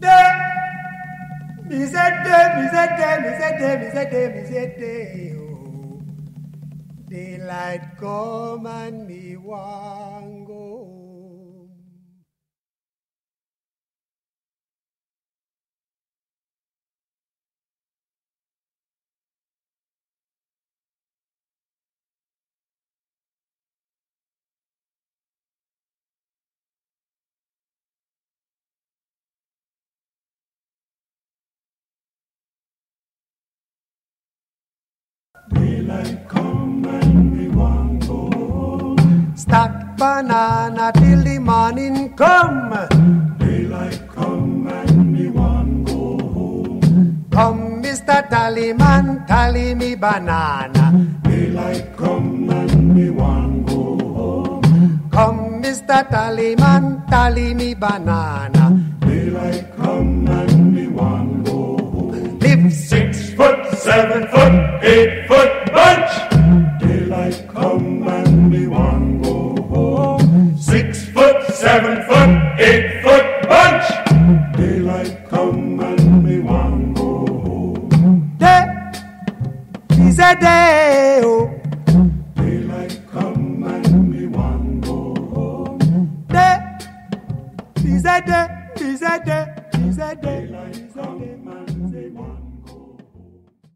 Me say day, me say day, day, me say day. Oh, daylight come and me want go banana till the morning come. Daylight come and me want go home. Come, Mr. Tallyman, tally me banana. Daylight come and me want go home. Come, Mr. Tallyman, tally me banana. Daylight come and me want go home. Live Six foot, seven foot, eight come